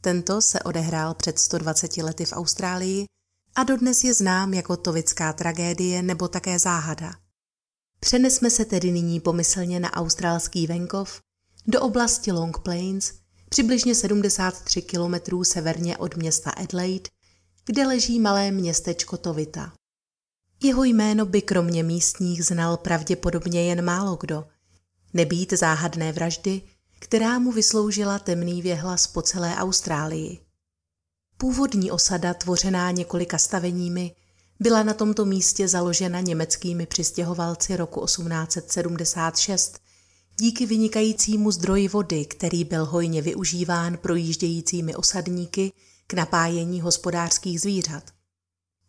Tento se odehrál před 120 lety v Austrálii a dodnes je znám jako tovická tragédie nebo také záhada. Přenesme se tedy nyní pomyslně na australský venkov do oblasti Long Plains, přibližně 73 kilometrů severně od města Adelaide, kde leží malé městečko Tovita. Jeho jméno by kromě místních znal pravděpodobně jen málo kdo. Nebýt záhadné vraždy, která mu vysloužila temný věhlas po celé Austrálii. Původní osada, tvořená několika staveními, byla na tomto místě založena německými přistěhovalci roku 1876 díky vynikajícímu zdroji vody, který byl hojně využíván projíždějícími osadníky k napájení hospodářských zvířat.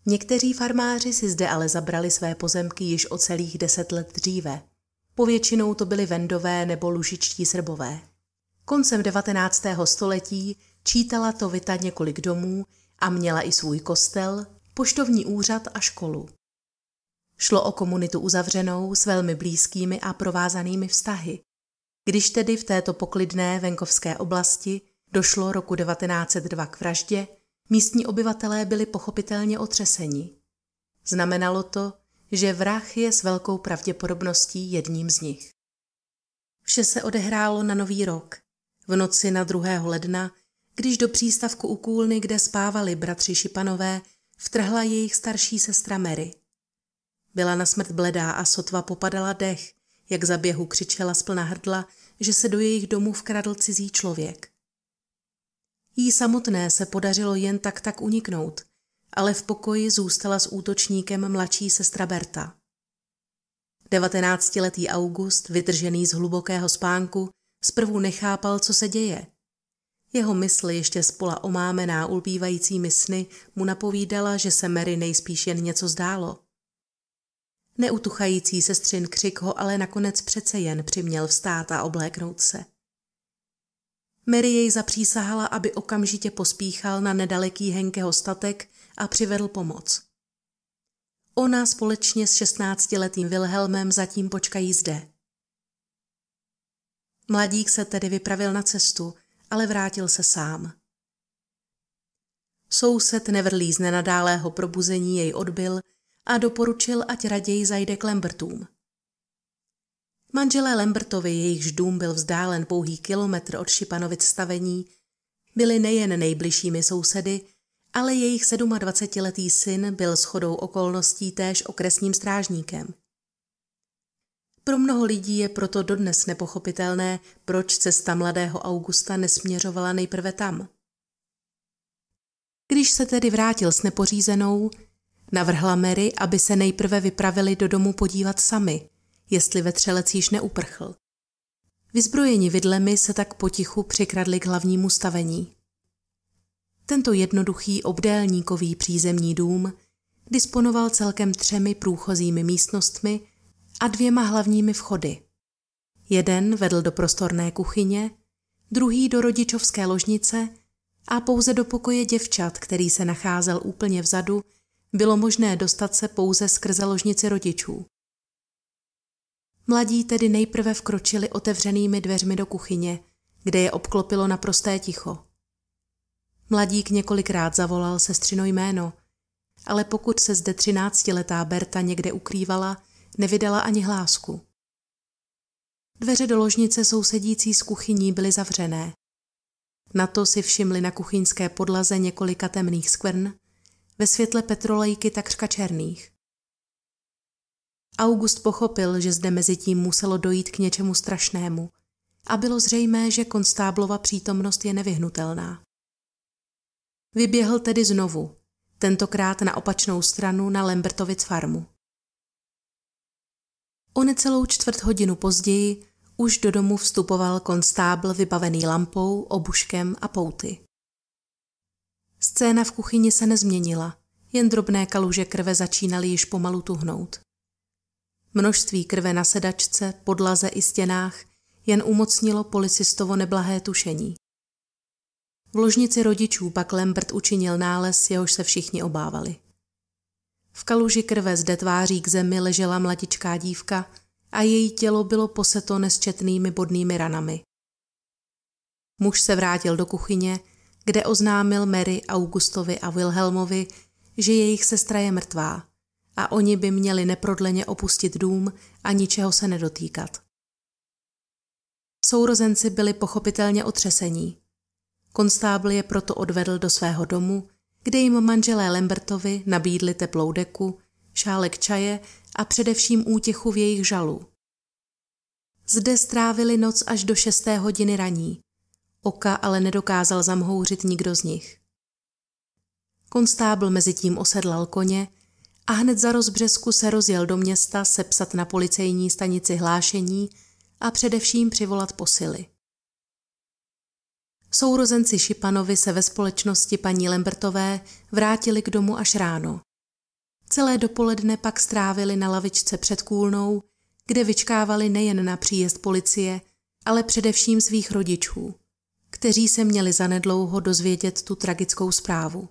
Někteří farmáři si zde ale zabrali své pozemky již o celých deset let dříve. Povětšinou to byly vendové nebo lužičtí srbové. Koncem 19. století čítala Tovita několik domů a měla i svůj kostel, poštovní úřad a školu. Šlo o komunitu uzavřenou s velmi blízkými a provázanými vztahy. Když tedy v této poklidné venkovské oblasti došlo roku 1902 k vraždě, místní obyvatelé byli pochopitelně otřeseni. Znamenalo to, že vrah je s velkou pravděpodobností jedním z nich. Vše se odehrálo na nový rok, v noci na 2. ledna, když do přístavku u Kůlny, kde spávali bratři Šipanové, vtrhla jejich starší sestra Mary. Byla na smrt bledá a sotva popadala dech, jak za běhu křičela z plna hrdla, že se do jejich domu vkradl cizí člověk. Jí samotné se podařilo jen tak tak uniknout, ale v pokoji zůstala s útočníkem mladší sestra Berta. Devatenáctiletý August, vytržený z hlubokého spánku, zprvu nechápal, co se děje. Jeho mysl ještě spola omámená ulpívajícími sny mu napovídala, že se Mary nejspíš jen něco zdálo. Neutuchající sestřin křik ho ale nakonec přece jen přiměl vstát a obléknout se. Mary jej zapřísahala, aby okamžitě pospíchal na nedaleký Henkeho statek a přivedl pomoc. Ona společně s šestnáctiletým Wilhelmem zatím počkají zde. Mladík se tedy vypravil na cestu, ale vrátil se sám. Soused nevrlý z nenadálého probuzení jej odbil a doporučil, ať raději zajde k Lembertům. Manželé Lembertovi, jejichž dům byl vzdálen pouhý kilometr od Šipanovic stavení, byli nejen nejbližšími sousedy, ale jejich 27-letý syn byl shodou okolností též okresním strážníkem. Pro mnoho lidí je proto dodnes nepochopitelné, proč cesta mladého Augusta nesměřovala nejprve tam. Když se tedy vrátil s nepořízenou, navrhla Mary, aby se nejprve vypravili do domu podívat sami, jestli vetřelec již neuprchl. Vyzbrojeni vidlemi se tak potichu přikradli k hlavnímu stavení. Tento jednoduchý obdélníkový přízemní dům disponoval celkem třemi průchozími místnostmi a dvěma hlavními vchody. Jeden vedl do prostorné kuchyně, druhý do rodičovské ložnice a pouze do pokoje děvčat, který se nacházel úplně vzadu, bylo možné dostat se pouze skrze ložnici rodičů. Mladí tedy nejprve vkročili otevřenými dveřmi do kuchyně, kde je obklopilo naprosté ticho. Mladík několikrát zavolal sestřino jméno, ale pokud se zde třináctiletá Berta někde ukrývala, nevydala ani hlásku. Dveře do ložnice sousedící s kuchyní byly zavřené. Na to si všimli na kuchyňské podlaze několika temných skvrn, ve světle petrolejky takřka černých. August pochopil, že zde mezi tím muselo dojít k něčemu strašnému a bylo zřejmé, že konstáblova přítomnost je nevyhnutelná. Vyběhl tedy znovu, tentokrát na opačnou stranu na Lembertovic farmu. O necelou čtvrt hodinu později už do domu vstupoval konstábl vybavený lampou, obuškem a pouty. Scéna v kuchyni se nezměnila, jen drobné kaluže krve začínaly již pomalu tuhnout. Množství krve na sedačce, podlaze i stěnách jen umocnilo policistovo neblahé tušení. V ložnici rodičů pak Lambert učinil nález, jehož se všichni obávali. V kaluži krve zde tváří k zemi ležela mladičká dívka a její tělo bylo poseto nesčetnými bodnými ranami. Muž se vrátil do kuchyně, kde oznámil Mary, Augustovi a Wilhelmovi, že jejich sestra je mrtvá a oni by měli neprodleně opustit dům a ničeho se nedotýkat. Sourozenci byli pochopitelně otřesení. Konstábl je proto odvedl do svého domu, kde jim manželé Lambertovi nabídli teplou deku, šálek čaje a především útěchu v jejich žalu. Zde strávili noc až do šesté hodiny raní. Oka ale nedokázal zamhouřit nikdo z nich. Konstábl mezi tím osedlal koně a hned za rozbřesku se rozjel do města sepsat na policejní stanici hlášení a především přivolat posily. Sourozenci Šipanovi se ve společnosti paní Lembertové vrátili k domu až ráno. Celé dopoledne pak strávili na lavičce před kůlnou, kde vyčkávali nejen na příjezd policie, ale především svých rodičů, kteří se měli zanedlouho dozvědět tu tragickou zprávu.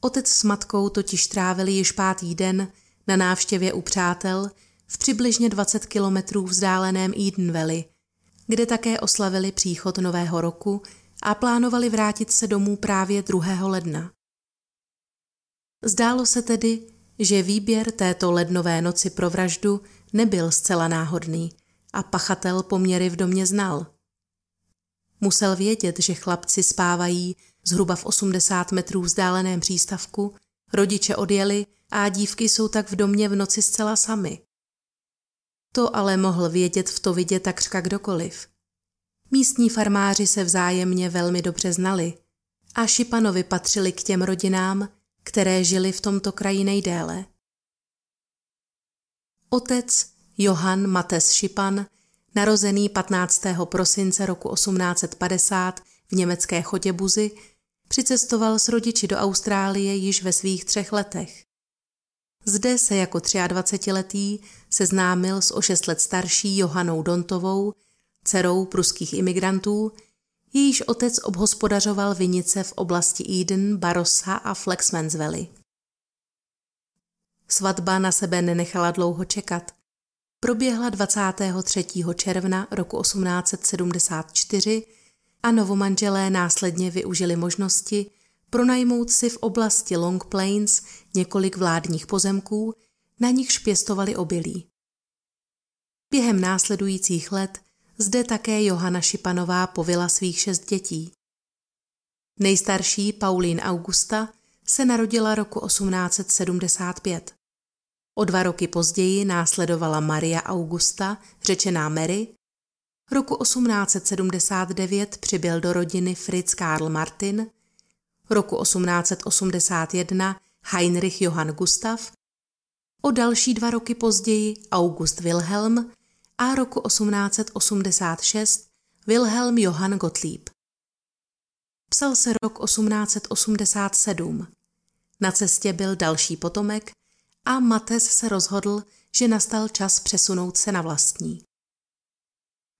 Otec s matkou totiž trávili již pátý den na návštěvě u přátel v přibližně 20 kilometrů vzdáleném Eden Valley, kde také oslavili příchod nového roku a plánovali vrátit se domů právě 2. ledna. Zdálo se tedy, že výběr této lednové noci pro vraždu nebyl zcela náhodný a pachatel poměry v domě znal. Musel vědět, že chlapci spávají zhruba v 80 metrů vzdáleném přístavku, rodiče odjeli a dívky jsou tak v domě v noci zcela sami. To ale mohl vědět v to vidět takřka kdokoliv. Místní farmáři se vzájemně velmi dobře znali a Šipanovi patřili k těm rodinám, které žili v tomto kraji nejdéle. Otec Johann Mates Šipan, narozený 15. prosince roku 1850 v německé Chotěbuzi, přicestoval s rodiči do Austrálie již ve svých třech letech. Zde se jako 23-letý seznámil s o šest let starší Johanou Dontovou, dcerou pruských imigrantů, jejíž otec obhospodařoval vinice v oblasti Eden, Barossa a Flexmans Valley. Svatba na sebe nenechala dlouho čekat. Proběhla 23. června roku 1874 a novomanželé následně využili možnosti pronajmout si v oblasti Long Plains několik vládních pozemků, na nichž pěstovali obilí. Během následujících let zde také Johana Šipanová povila svých šest dětí. Nejstarší Paulín Augusta se narodila roku 1875. O dva roky později následovala Maria Augusta, řečená Mary. Roku 1879 přibyl do rodiny Fritz Karl Martin, roku 1881 Heinrich Johann Gustav, o další dva roky později August Wilhelm a roku 1886 Wilhelm Johann Gottlieb. Psal se rok 1887. Na cestě byl další potomek a Mates se rozhodl, že nastal čas přesunout se na vlastní.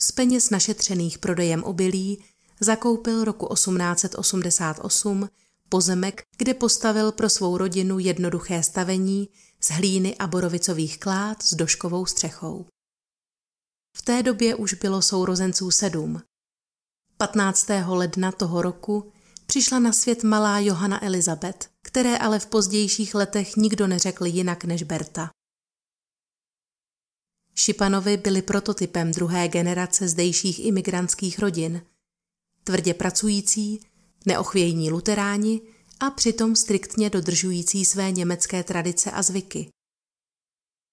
Z peněz našetřených prodejem obilí zakoupil roku 1888 pozemek, kde postavil pro svou rodinu jednoduché stavení z hlíny a borovicových klád s doškovou střechou. V té době už bylo sourozenců sedm. 15. ledna toho roku přišla na svět malá Johana Elizabeth, které ale v pozdějších letech nikdo neřekl jinak než Berta. Šipanovi byli prototypem druhé generace zdejších imigrantských rodin. Tvrdě pracující, neochvějní luteráni a přitom striktně dodržující své německé tradice a zvyky.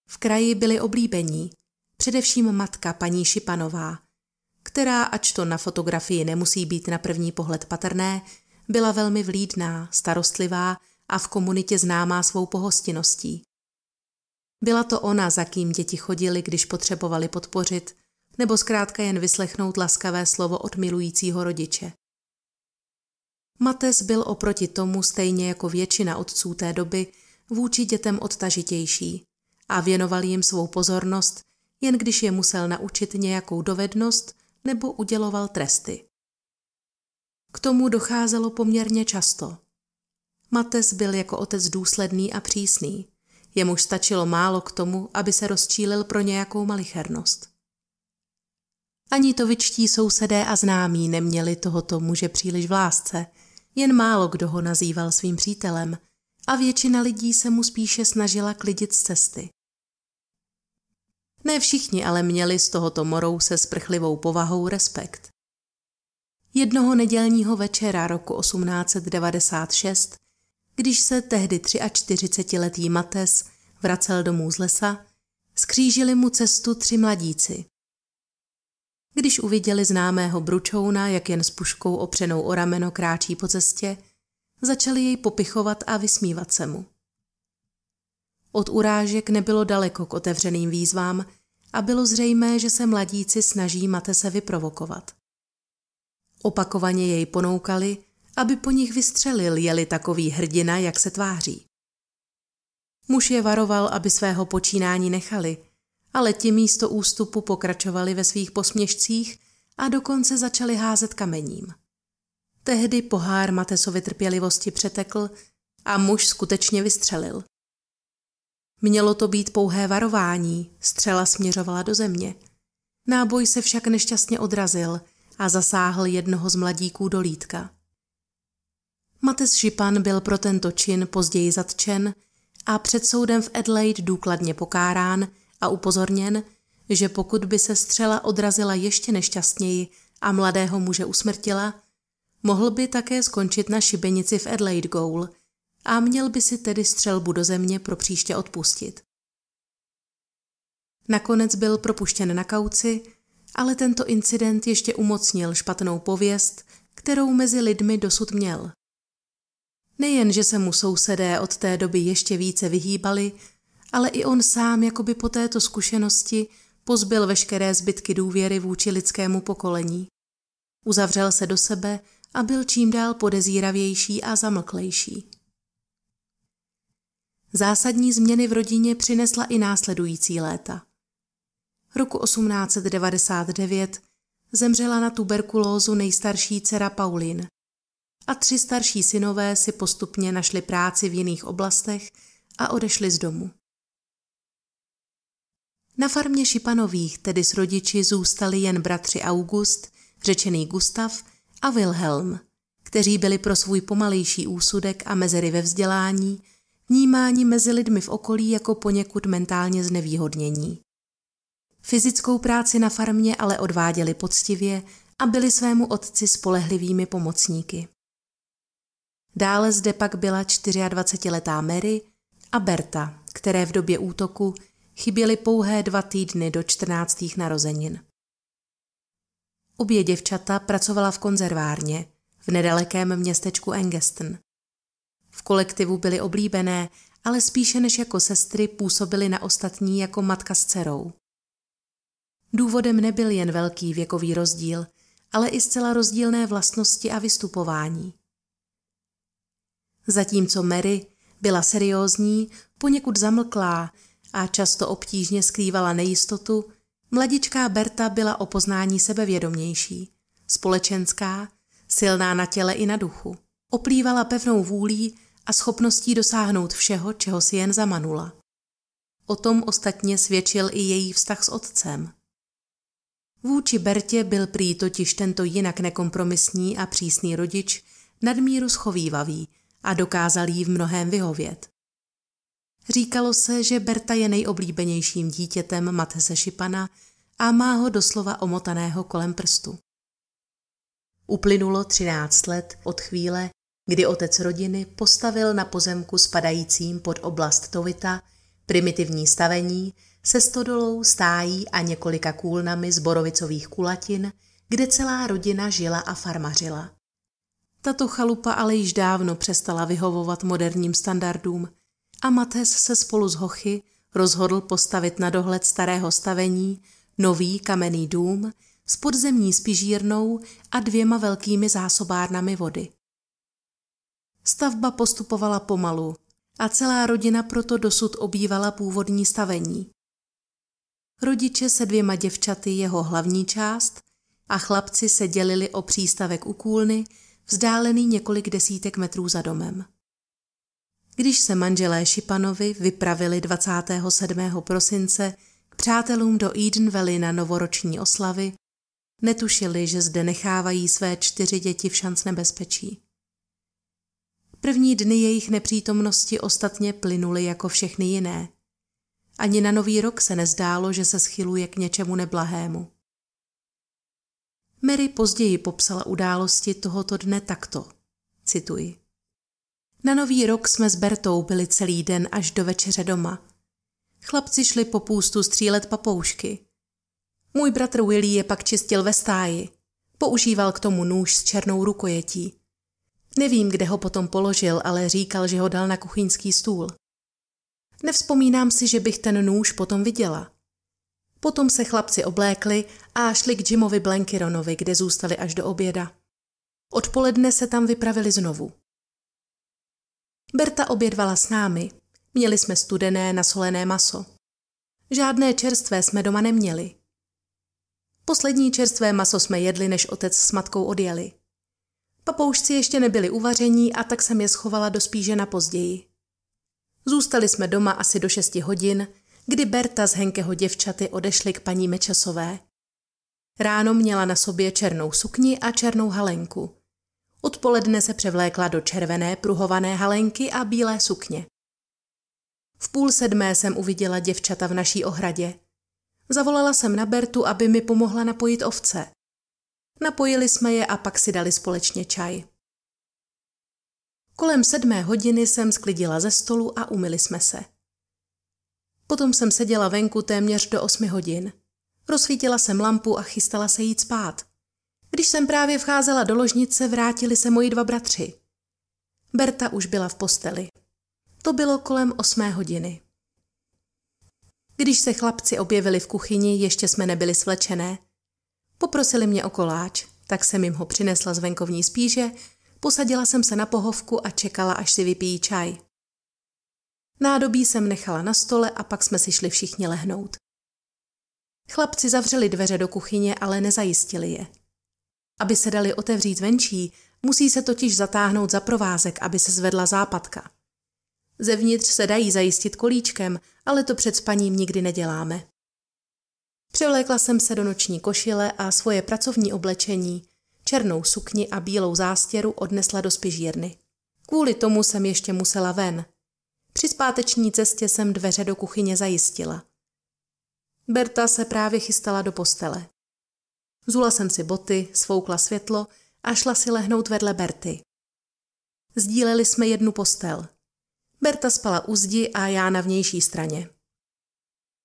V kraji byli oblíbení, především matka paní Šipanová, která, ač to na fotografii nemusí být na první pohled patrné, byla velmi vlídná, starostlivá a v komunitě známá svou pohostinností. Byla to ona, za kým děti chodili, když potřebovali podpořit, nebo zkrátka jen vyslechnout laskavé slovo od milujícího rodiče. Mates byl oproti tomu stejně jako většina otců té doby vůči dětem odtažitější a věnoval jim svou pozornost, jen když je musel naučit nějakou dovednost nebo uděloval tresty. K tomu docházelo poměrně často. Mates byl jako otec důsledný a přísný. Jemuž stačilo málo k tomu, aby se rozčílil pro nějakou malichernost. Ani to vyčtí sousedé a známí neměli tohoto muže příliš v lásce, jen málo kdo ho nazýval svým přítelem a většina lidí se mu spíše snažila klidit z cesty. Ne všichni ale měli z tohoto morou se sprchlivou povahou respekt. Jednoho nedělního večera roku 1896, když se tehdy 43-letý Mates vracel domů z lesa, skřížili mu cestu tři mladíci. Když uviděli známého bručouna, jak jen s puškou opřenou o rameno kráčí po cestě, začali jej popichovat a vysmívat se mu. Od urážek nebylo daleko k otevřeným výzvám a bylo zřejmé, že se mladíci snaží Matese vyprovokovat. Opakovaně jej ponoukali, aby po nich vystřelil, jeli takový hrdina, jak se tváří. Muž je varoval, aby svého počínání nechali, ale ti místo ústupu pokračovali ve svých posměšcích a dokonce začali házet kamením. Tehdy pohár Matesovi trpělivosti přetekl a muž skutečně vystřelil. Mělo to být pouhé varování, střela směřovala do země. Náboj se však nešťastně odrazil a zasáhl jednoho z mladíků do lítka. Mates Šipan byl pro tento čin později zatčen a před soudem v Adelaide důkladně pokárán a upozorněn, že pokud by se střela odrazila ještě nešťastněji a mladého muže usmrtila, mohl by také skončit na šibenici v Adelaide Goal – a měl by si tedy střelbu do země pro příště odpustit. Nakonec byl propuštěn na kauci, ale tento incident ještě umocnil špatnou pověst, kterou mezi lidmi dosud měl. Nejen, že se mu sousedé od té doby ještě více vyhýbali, ale i on sám jakoby po této zkušenosti pozbyl veškeré zbytky důvěry vůči lidskému pokolení. Uzavřel se do sebe a byl čím dál podezíravější a zamlklejší. Zásadní změny v rodině přinesla i následující léta. Roku 1899 zemřela na tuberkulózu nejstarší dcera Paulin a tři starší synové si postupně našli práci v jiných oblastech a odešli z domu. Na farmě Šipanových tedy s rodiči zůstali jen bratři August, řečený Gustav a Wilhelm, kteří byli pro svůj pomalejší úsudek a mezery ve vzdělání vnímáni mezi lidmi v okolí jako poněkud mentálně znevýhodnění. Fyzickou práci na farmě ale odváděli poctivě a byli svému otci spolehlivými pomocníky. Dále zde pak byla 24-letá Mary a Berta, které v době útoku chyběly pouhé dva týdny do 14. narozenin. Obě děvčata pracovala v konzervárně v nedalekém městečku Engeston. V kolektivu byly oblíbené, ale spíše než jako sestry působily na ostatní jako matka s dcerou. Důvodem nebyl jen velký věkový rozdíl, ale i zcela rozdílné vlastnosti a vystupování. Zatímco Mary byla seriózní, poněkud zamlklá a často obtížně skrývala nejistotu, mladičká Berta byla o poznání sebevědomější, společenská, silná na těle i na duchu. Oplývala pevnou vůlí a schopností dosáhnout všeho, čeho si jen zamanula. O tom ostatně svědčil i její vztah s otcem. Vůči Bertě byl prý totiž tento jinak nekompromisní a přísný rodič nadmíru schovývavý a dokázal jí v mnohém vyhovět. Říkalo se, že Berta je nejoblíbenějším dítětem Matese Šipana a má ho doslova omotaného kolem prstu. Uplynulo třináct let od chvíle, kdy otec rodiny postavil na pozemku spadajícím pod oblast Tovita primitivní stavení se stodolou, stájí a několika kůlnami z borovicových kulatin, kde celá rodina žila a farmařila. Tato chalupa ale již dávno přestala vyhovovat moderním standardům a Mates se spolu s Hochy rozhodl postavit na dohled starého stavení nový kamenný dům s podzemní spižírnou a dvěma velkými zásobárnami vody. Stavba postupovala pomalu a celá rodina proto dosud obývala původní stavení. Rodiče se dvěma děvčaty jeho hlavní část a chlapci se dělili o přístavek u Kůlny, vzdálený několik desítek metrů za domem. Když se manželé Šipanovi vypravili 27. prosince k přátelům do Eden Valley na novoroční oslavy, netušili, že zde nechávají své čtyři děti v šanc nebezpečí. První dny jejich nepřítomnosti ostatně plynuly jako všechny jiné. Ani na nový rok se nezdálo, že se schyluje k něčemu neblahému. Mary později popsala události tohoto dne takto. Cituji. Na nový rok jsme s Bertou byli celý den až do večeře doma. Chlapci šli po půstu střílet papoušky. Můj bratr Willy je pak čistil ve stáji. Používal k tomu nůž s černou rukojetí. Nevím, kde ho potom položil, ale říkal, že ho dal na kuchyňský stůl. Nevzpomínám si, že bych ten nůž potom viděla. Potom se chlapci oblékli a šli k Jimovi Blankironovi, kde zůstali až do oběda. Odpoledne se tam vypravili znovu. Berta obědvala s námi. Měli jsme studené nasolené maso. Žádné čerstvé jsme doma neměli. Poslední čerstvé maso jsme jedli, než otec s matkou odjeli. Papoušci ještě nebyli uvaření a tak jsem je schovala do spíže na později. Zůstali jsme doma asi do šesti hodin, kdy Berta z Henkeho děvčaty odešly k paní Mečasové. Ráno měla na sobě černou sukni a černou halenku. Odpoledne se převlékla do červené pruhované halenky a bílé sukně. V půl sedmé jsem uviděla děvčata v naší ohradě. Zavolala jsem na Bertu, aby mi pomohla napojit ovce. Napojili jsme je a pak si dali společně čaj. Kolem sedmé hodiny jsem sklidila ze stolu a umyli jsme se. Potom jsem seděla venku téměř do osmi hodin. Rozsvítila jsem lampu a chystala se jít spát. Když jsem právě vcházela do ložnice, vrátili se moji dva bratři. Berta už byla v posteli. To bylo kolem osmé hodiny. Když se chlapci objevili v kuchyni, ještě jsme nebyli svlečené. Poprosili mě o koláč, tak jsem jim ho přinesla z venkovní spíže, posadila jsem se na pohovku a čekala, až si vypijí čaj. Nádobí jsem nechala na stole a pak jsme si šli všichni lehnout. Chlapci zavřeli dveře do kuchyně, ale nezajistili je. Aby se dali otevřít venčí, musí se totiž zatáhnout za provázek, aby se zvedla západka. Zevnitř se dají zajistit kolíčkem, ale to před spaním nikdy neděláme. Převlékla jsem se do noční košile a svoje pracovní oblečení, černou sukni a bílou zástěru odnesla do spižírny. Kvůli tomu jsem ještě musela ven. Při zpáteční cestě jsem dveře do kuchyně zajistila. Berta se právě chystala do postele. Zula jsem si boty, svoukla světlo a šla si lehnout vedle Berty. Sdíleli jsme jednu postel. Berta spala u zdi a já na vnější straně.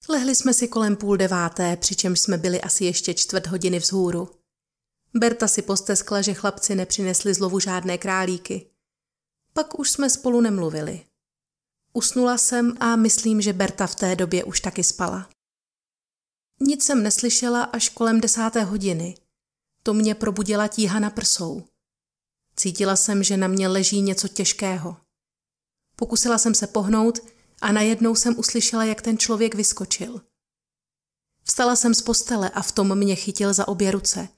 Lehli jsme si kolem půl deváté, přičemž jsme byli asi ještě čtvrt hodiny vzhůru. Berta si posteskla, že chlapci nepřinesli zlovu žádné králíky. Pak už jsme spolu nemluvili. Usnula jsem a myslím, že Berta v té době už taky spala. Nic jsem neslyšela až kolem desáté hodiny. To mě probudila tíha na prsou. Cítila jsem, že na mě leží něco těžkého. Pokusila jsem se pohnout a najednou jsem uslyšela, jak ten člověk vyskočil. Vstala jsem z postele a v tom mě chytil za obě ruce.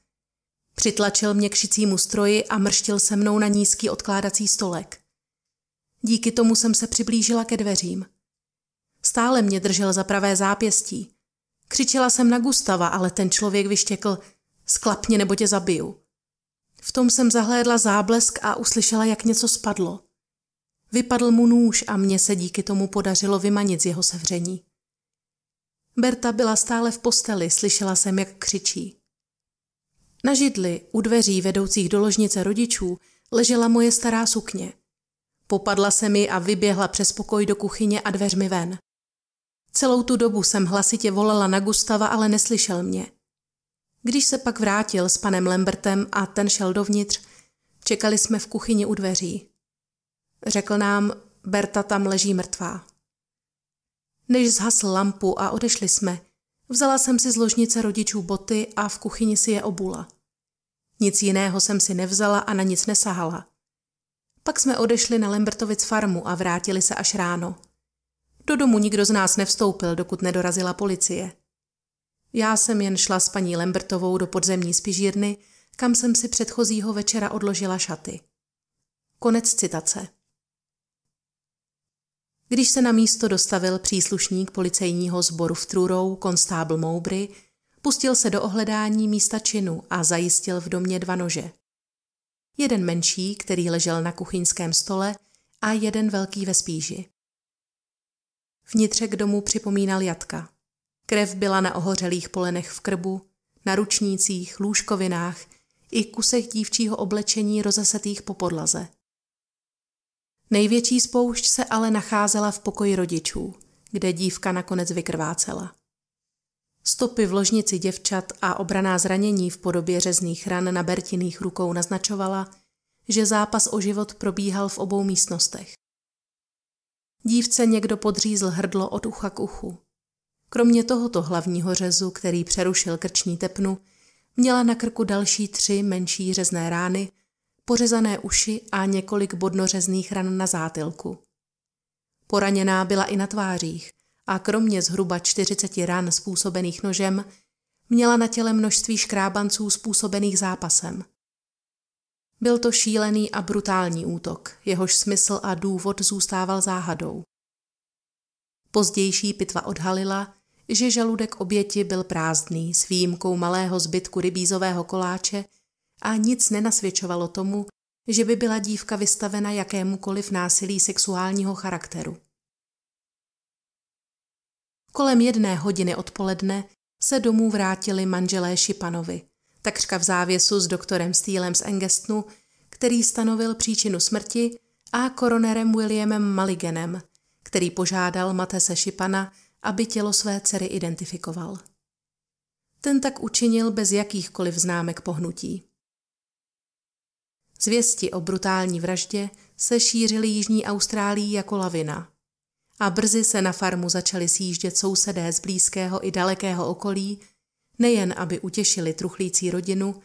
Přitlačil mě k šicímu stroji a mrštil se mnou na nízký odkládací stolek. Díky tomu jsem se přiblížila ke dveřím. Stále mě držel za pravé zápěstí. Křičela jsem na Gustava, ale ten člověk vyštěkl sklapně nebo tě zabiju. V tom jsem zahlédla záblesk a uslyšela, jak něco spadlo. Vypadl mu nůž a mně se díky tomu podařilo vymanit z jeho sevření. Berta byla stále v posteli, slyšela jsem, jak křičí. Na židli, u dveří vedoucích do ložnice rodičů, ležela moje stará sukně. Popadla se mi a vyběhla přes pokoj do kuchyně a dveřmi ven. Celou tu dobu jsem hlasitě volala na Gustava, ale neslyšel mě. Když se pak vrátil s panem Lembertem a ten šel dovnitř, čekali jsme v kuchyni u dveří. Řekl nám, Berta tam leží mrtvá. Než zhasl lampu a odešli jsme, vzala jsem si z ložnice rodičů boty a v kuchyni si je obula. Nic jiného jsem si nevzala a na nic nesahala. Pak jsme odešli na Lembertovic farmu a vrátili se až ráno. Do domu nikdo z nás nevstoupil, dokud nedorazila policie. Já jsem jen šla s paní Lembertovou do podzemní spižírny, kam jsem si předchozího večera odložila šaty. Konec citace. Když se na místo dostavil příslušník policejního sboru v Trurou, konstábl Mowbray, pustil se do ohledání místa činu a zajistil v domě dva nože. Jeden menší, který ležel na kuchyňském stole, a jeden velký ve spíži. Vnitřek domu připomínal jatka. Krev byla na ohořelých polenech v krbu, na ručnících, lůžkovinách i kusech dívčího oblečení rozesetých po podlaze. Největší spoušť se ale nacházela v pokoji rodičů, kde dívka nakonec vykrvácela. Stopy v ložnici děvčat a obraná zranění v podobě řezných ran na Bertiných rukou naznačovala, že zápas o život probíhal v obou místnostech. Dívce někdo podřízl hrdlo od ucha k uchu. Kromě tohoto hlavního řezu, který přerušil krční tepnu, měla na krku další tři menší řezné rány, pořezané uši a několik bodnořezných ran na zátilku. Poraněná byla i na tvářích a kromě zhruba 40 ran způsobených nožem, měla na těle množství škrábanců způsobených zápasem. Byl to šílený a brutální útok, jehož smysl a důvod zůstával záhadou. Pozdější pitva odhalila, že žaludek oběti byl prázdný s výjimkou malého zbytku rybízového koláče a nic nenasvědčovalo tomu, že by byla dívka vystavena jakémukoliv násilí sexuálního charakteru. Kolem jedné hodiny odpoledne se domů vrátili manželé Šipanovi, takřka v závěsu s doktorem Steelem z Engestnu, který stanovil příčinu smrti, a koronerem Williamem Maligenem, který požádal Matese Šipana, aby tělo své dcery identifikoval. Ten tak učinil bez jakýchkoliv známek pohnutí. Zvěsti o brutální vraždě se šířily Jižní Austrálii jako lavina. A brzy se na farmu začali sjíždět sousedé z blízkého i dalekého okolí, nejen aby utěšili truchlící rodinu,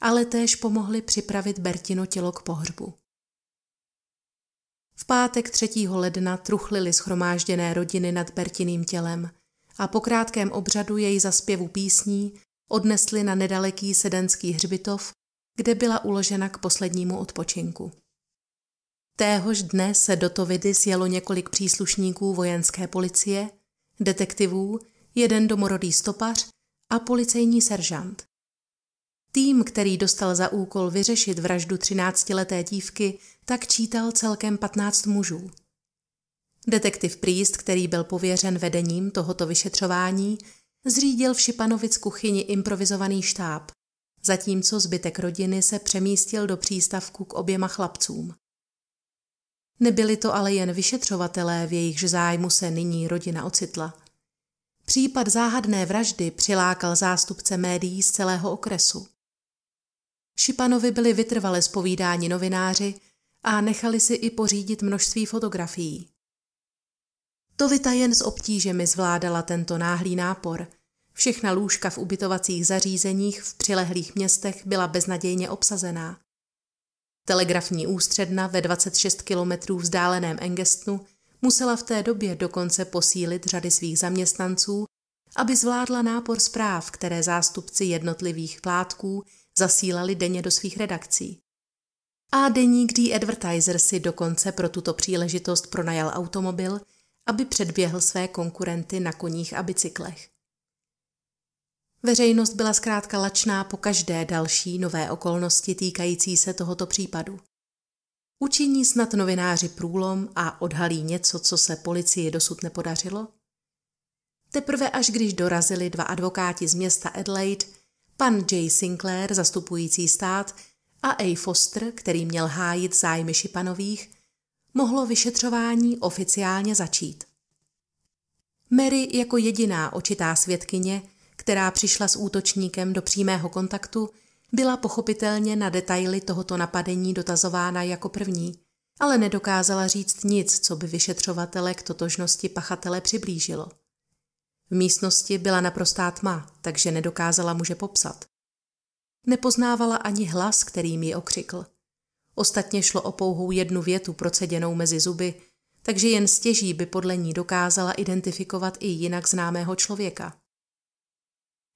ale též pomohli připravit Bertino tělo k pohřbu. V pátek 3. ledna truchlili schromážděné rodiny nad Bertiným tělem a po krátkém obřadu jej za zpěvu písní odnesli na nedaleký sedenský hřbitov, kde byla uložena k poslednímu odpočinku. Téhož dne se do Tovidy sjelo několik příslušníků vojenské policie, detektivů, jeden domorodý stopař a policejní seržant. Tým, který dostal za úkol vyřešit vraždu 13-leté dívky, tak čítal celkem 15 mužů. Detektiv Priest, který byl pověřen vedením tohoto vyšetřování, zřídil v Šipanovic kuchyni improvizovaný štáb, zatímco zbytek rodiny se přemístil do přístavku k oběma chlapcům. Nebyli to ale jen vyšetřovatelé, v jejichž zájmu se nyní rodina ocitla. Případ záhadné vraždy přilákal zástupce médií z celého okresu. Šipanovi byli vytrvale zpovídáni novináři a nechali si i pořídit množství fotografií. Tovita jen s obtížemi zvládala tento náhlý nápor. Všechna lůžka v ubytovacích zařízeních v přilehlých městech byla beznadějně obsazená. Telegrafní ústředna ve 26 kilometrů vzdáleném Engestnu musela v té době dokonce posílit řady svých zaměstnanců, aby zvládla nápor zpráv, které zástupci jednotlivých plátků zasílali denně do svých redakcí. A deník The Advertiser si dokonce pro tuto příležitost pronajal automobil, aby předběhl své konkurenty na koních a bicyklech. Veřejnost byla zkrátka lačná po každé další nové okolnosti týkající se tohoto případu. Učiní snad novináři průlom a odhalí něco, co se policii dosud nepodařilo? Teprve až když dorazili dva advokáti z města Adelaide, pan J. Sinclair, zastupující stát, a A. Foster, který měl hájit zájmy Šipanových, mohlo vyšetřování oficiálně začít. Mary jako jediná očitá svědkyně, která přišla s útočníkem do přímého kontaktu, byla pochopitelně na detaily tohoto napadení dotazována jako první, ale nedokázala říct nic, co by vyšetřovatele k totožnosti pachatele přiblížilo. V místnosti byla naprostá tma, takže nedokázala muže popsat. Nepoznávala ani hlas, kterým ji okřikl. Ostatně šlo o pouhou jednu větu proceděnou mezi zuby, takže jen stěží by podle ní dokázala identifikovat i jinak známého člověka.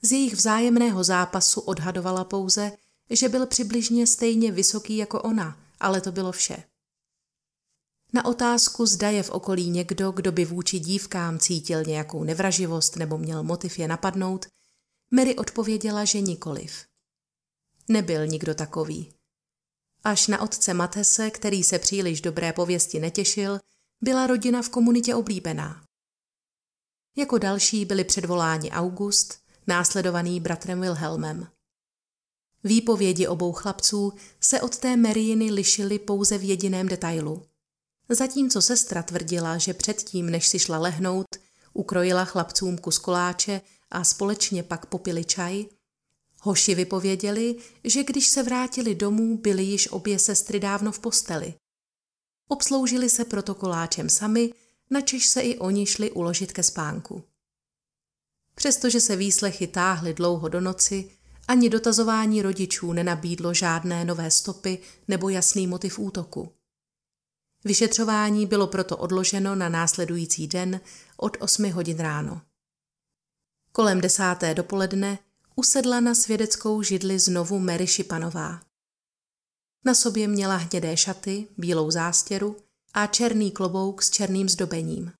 Z jejich vzájemného zápasu odhadovala pouze, že byl přibližně stejně vysoký jako ona, ale to bylo vše. Na otázku, zda je v okolí někdo, kdo by vůči dívkám cítil nějakou nevraživost nebo měl motiv je napadnout, Mary odpověděla, že nikoliv. Nebyl nikdo takový. Až na otce Matese, který se příliš dobré pověsti netěšil, byla rodina v komunitě oblíbená. Jako další byli předvoláni August, následovaný bratrem Wilhelmem. Výpovědi obou chlapců se od té Mariiny lišily pouze v jediném detailu. Zatímco sestra tvrdila, že předtím, než si šla lehnout, ukrojila chlapcům kus koláče a společně pak popili čaj, hoši vypověděli, že když se vrátili domů, byly již obě sestry dávno v posteli. Obsloužili se protokoláčem sami, načež se i oni šli uložit ke spánku. Přestože se výslechy táhly dlouho do noci, ani dotazování rodičů nenabídlo žádné nové stopy nebo jasný motiv útoku. Vyšetřování bylo proto odloženo na následující den od 8 hodin ráno. Kolem desáté dopoledne usedla na svědeckou židli znovu Mary Šipanová. Na sobě měla hnědé šaty, bílou zástěru a černý klobouk s černým zdobením.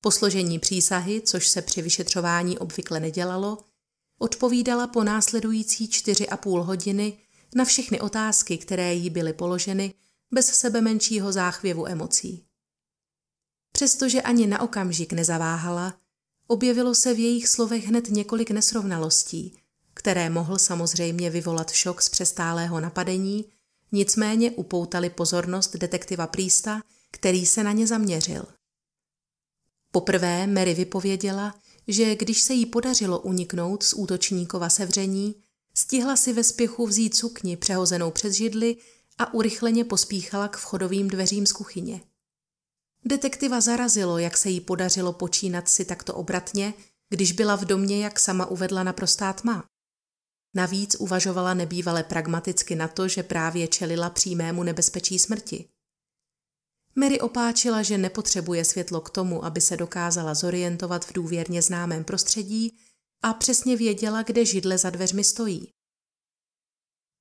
Po složení přísahy, což se při vyšetřování obvykle nedělalo, odpovídala po následující čtyři a půl hodiny na všechny otázky, které jí byly položeny, bez sebe menšího záchvěvu emocí. Přestože ani na okamžik nezaváhala, objevilo se v jejich slovech hned několik nesrovnalostí, které mohl samozřejmě vyvolat šok z přestálého napadení, nicméně upoutali pozornost detektiva Prísta, který se na ně zaměřil. Poprvé Mary vypověděla, že když se jí podařilo uniknout z útočníkova sevření, stihla si ve spěchu vzít sukni přehozenou přes židli a urychleně pospíchala k vchodovým dveřím z kuchyně. Detektiva zarazilo, jak se jí podařilo počínat si takto obratně, když byla v domě, jak sama uvedla, naprostá tma. Navíc uvažovala nebývale pragmaticky na to, že právě čelila přímému nebezpečí smrti. Mary opáčila, že nepotřebuje světlo k tomu, aby se dokázala zorientovat v důvěrně známém prostředí a přesně věděla, kde židle za dveřmi stojí.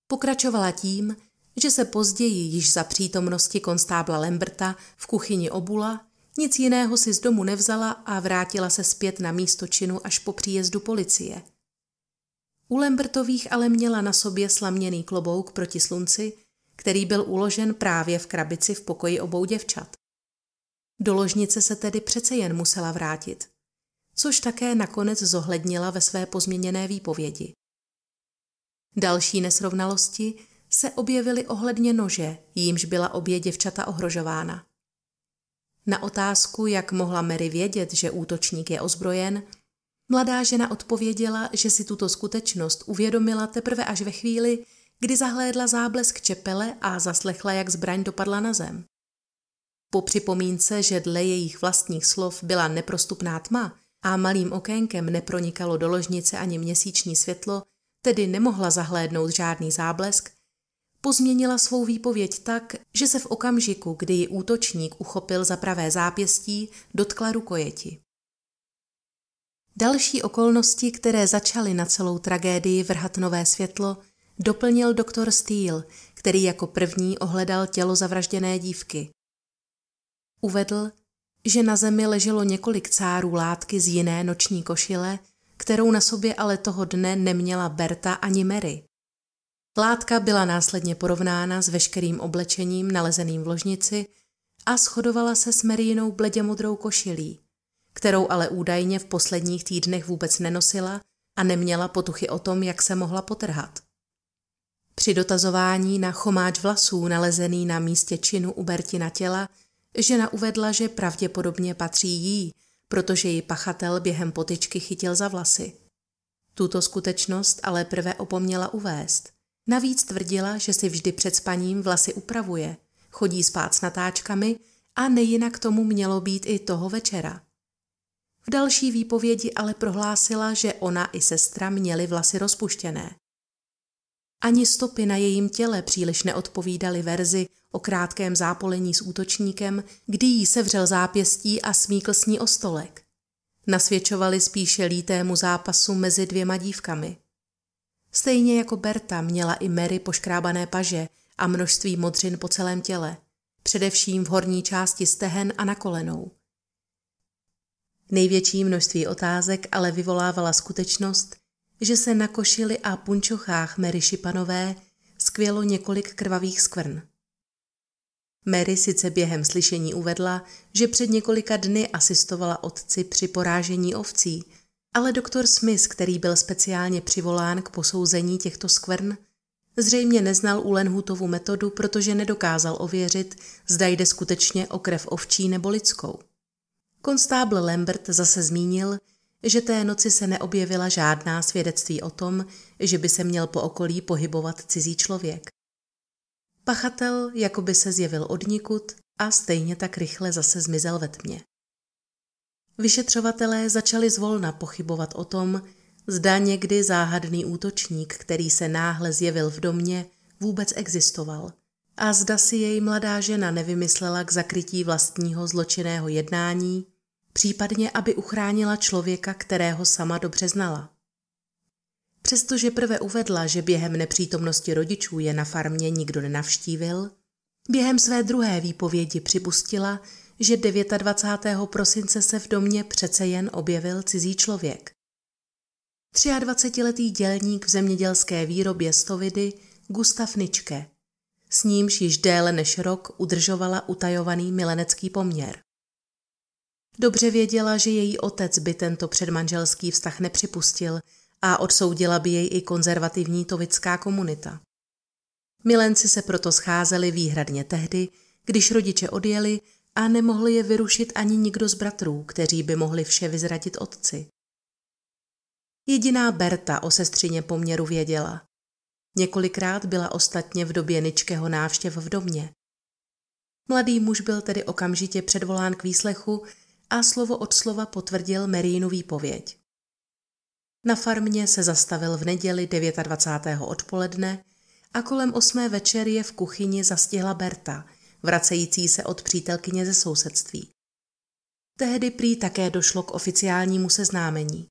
Pokračovala tím, že se později již za přítomnosti konstábla Lemberta v kuchyni obula, nic jiného si z domu nevzala a vrátila se zpět na místo činu až po příjezdu policie. U Lembertových ale měla na sobě slaměný klobouk proti slunci, který byl uložen právě v krabici v pokoji obou děvčat. Do ložnice se tedy přece jen musela vrátit, což také nakonec zohlednila ve své pozměněné výpovědi. Další nesrovnalosti se objevily ohledně nože, jímž byla obě děvčata ohrožována. Na otázku, jak mohla Mary vědět, že útočník je ozbrojen, mladá žena odpověděla, že si tuto skutečnost uvědomila teprve až ve chvíli, kdy zahlédla záblesk čepele a zaslechla, jak zbraň dopadla na zem. Po připomínce, že dle jejich vlastních slov byla neprostupná tma a malým okénkem nepronikalo do ložnice ani měsíční světlo, tedy nemohla zahlédnout žádný záblesk, pozměnila svou výpověď tak, že se v okamžiku, kdy ji útočník uchopil za pravé zápěstí, dotkla rukojeti. Další okolnosti, které začaly na celou tragédii vrhat nové světlo, doplnil doktor Steele, který jako první ohledal tělo zavražděné dívky. Uvedl, že na zemi leželo několik cárů látky z jiné noční košile, kterou na sobě ale toho dne neměla Berta ani Mary. Látka byla následně porovnána s veškerým oblečením nalezeným v ložnici a shodovala se s Marijinou bledě modrou košilí, kterou ale údajně v posledních týdnech vůbec nenosila a neměla potuchy o tom, jak se mohla potrhat. Při dotazování na chomáč vlasů nalezený na místě činu u Bertina těla, žena uvedla, že pravděpodobně patří jí, protože ji pachatel během potyčky chytil za vlasy. Tuto skutečnost ale prvé opomněla uvést. Navíc tvrdila, že si vždy před spaním vlasy upravuje, chodí spát s natáčkami a nejinak tomu mělo být i toho večera. V další výpovědi ale prohlásila, že ona i sestra měli vlasy rozpuštěné. Ani stopy na jejím těle příliš neodpovídaly verzi o krátkém zápolení s útočníkem, kdy jí sevřel zápěstí a smíkl s ní o stolek. Nasvědčovali spíše lítému zápasu mezi dvěma dívkami. Stejně jako Berta měla i Mary poškrábané paže a množství modřin po celém těle, především v horní části stehen a na kolenou. Největší množství otázek ale vyvolávala skutečnost, že se na košili a punčochách Mary Šipanové skvělo několik krvavých skvrn. Mary sice během slyšení uvedla, že před několika dny asistovala otci při porážení ovcí, ale doktor Smith, který byl speciálně přivolán k posouzení těchto skvrn, zřejmě neznal Ulenhutovu metodu, protože nedokázal ověřit, zda jde skutečně o krev ovčí nebo lidskou. Konstábl Lambert zase zmínil, že té noci se neobjevila žádná svědectví o tom, že by se měl po okolí pohybovat cizí člověk. Pachatel jako by se zjevil odnikud a stejně tak rychle zase zmizel ve tmě. Vyšetřovatelé začali zvolna pochybovat o tom, zda někdy záhadný útočník, který se náhle zjevil v domě, vůbec existoval a zda si jej mladá žena nevymyslela k zakrytí vlastního zločinného jednání, případně aby uchránila člověka, kterého sama dobře znala. Přestože prve uvedla, že během nepřítomnosti rodičů je na farmě nikdo nenavštívil, během své druhé výpovědi připustila, že 29. prosince se v domě přece jen objevil cizí člověk. 23-letý dělník v zemědělské výrobě stovidy Gustav Ničke. S nímž již déle než rok udržovala utajovaný milenecký poměr. Dobře věděla, že její otec by tento předmanželský vztah nepřipustil a odsoudila by jej i konzervativní tovická komunita. Milenci se proto scházeli výhradně tehdy, když rodiče odjeli a nemohli je vyrušit ani nikdo z bratrů, kteří by mohli vše vyzradit otci. Jediná Berta o sestřině poměru věděla. Několikrát byla ostatně v době Ničkého návštěv v domě. Mladý muž byl tedy okamžitě předvolán k výslechu a slovo od slova potvrdil Merínu výpověď. Na farmě se zastavil v neděli 29. odpoledne a kolem osmé večer je v kuchyni zastihla Berta, vracející se od přítelkyně ze sousedství. Tehdy prý také došlo k oficiálnímu seznámení.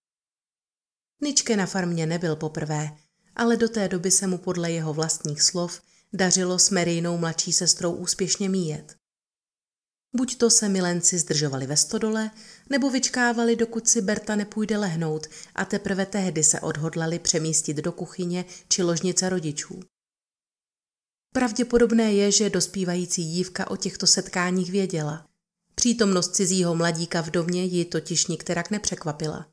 Ničke na farmě nebyl poprvé, ale do té doby se mu podle jeho vlastních slov dařilo s Merinou mladší sestrou úspěšně míjet. Buď to se milenci zdržovali ve stodole, nebo vyčkávali, dokud si Berta nepůjde lehnout a teprve tehdy se odhodlali přemístit do kuchyně či ložnice rodičů. Pravděpodobné je, že dospívající dívka o těchto setkáních věděla. Přítomnost cizího mladíka v domě ji totiž nikterak nepřekvapila.